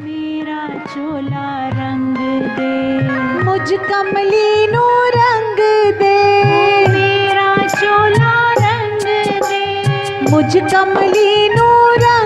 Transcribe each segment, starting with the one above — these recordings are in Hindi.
मेरा चोला रंग दे। मुझ कमली नो रंग दे। मेरा चोला रंग दे। मुझ कमली नो रंग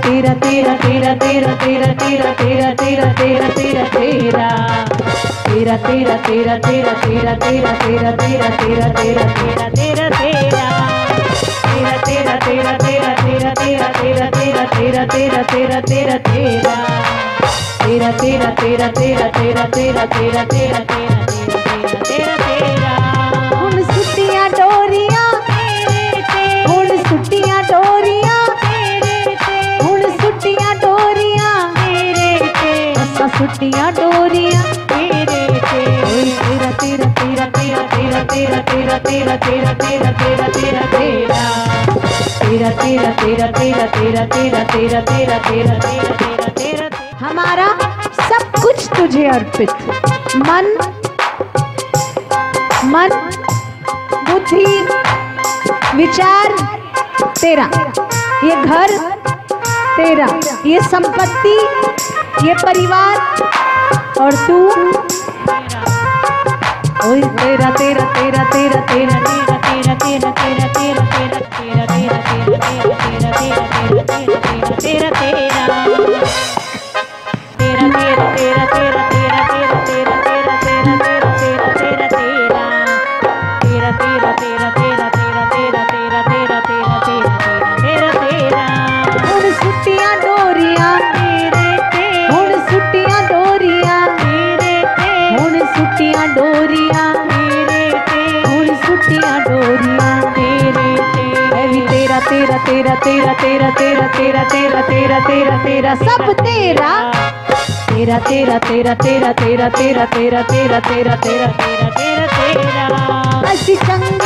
tira, tira, tira, tira, tira, tira, tira, tira, tira, tira, tira. Tira, tira, tira, tira, tira, tira, tira, tira, tira, tira, tira, tira, tira. Tira, tira, tira, tira, tira, tira, tira, tira, tira, tira, tira, tira, tira. Tira, tira, tira, tira, tira, tira, tira, tira, tira, tira, tira, tira, tira. तेरा हमारा सब कुछ तुझे अर्पित। मन मन, बुद्धि, विचार, तेरा। ये घर, तेरा। ये संपत्ति, ये परिवार, और तू ओए तेरा तेरा तेरा तेरा तेरा तेरा तेरा तेरा तेरा तेरा तेरा तेरा तेरा तेरा तेरा तेरा तेरा तेरा तेरा तेरा तेरा तेरा तेरा तेरा तेरा तेरा सब तेरा तेरा तेरा तेरा तेरा तेरा तेरा तेरा तेरा तेरा तेरा तेरा तेरा तेरा असी चंगा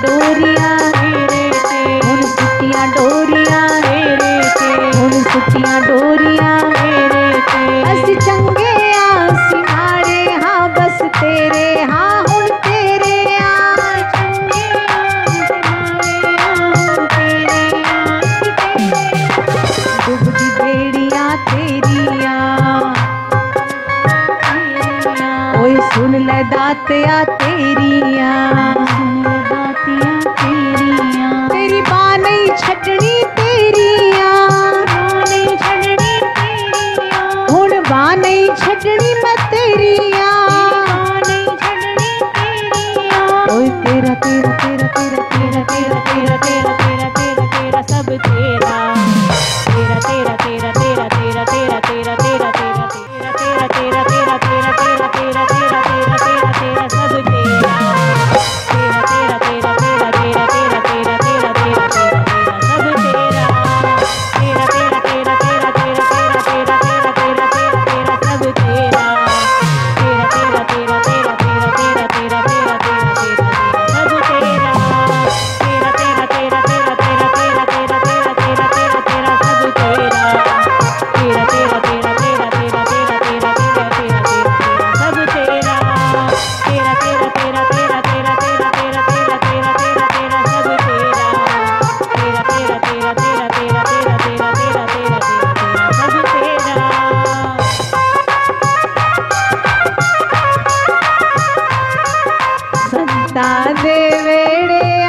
डोरिया हेरे ते उन सुतिया डोरिया हेरे ते उन सुतिया डोरिया हेरे ते अस चंगे आस हाँ बस तेरे हाँ उन तेरे हाँ तेरिया सुन ले दाते ವೇಳೆ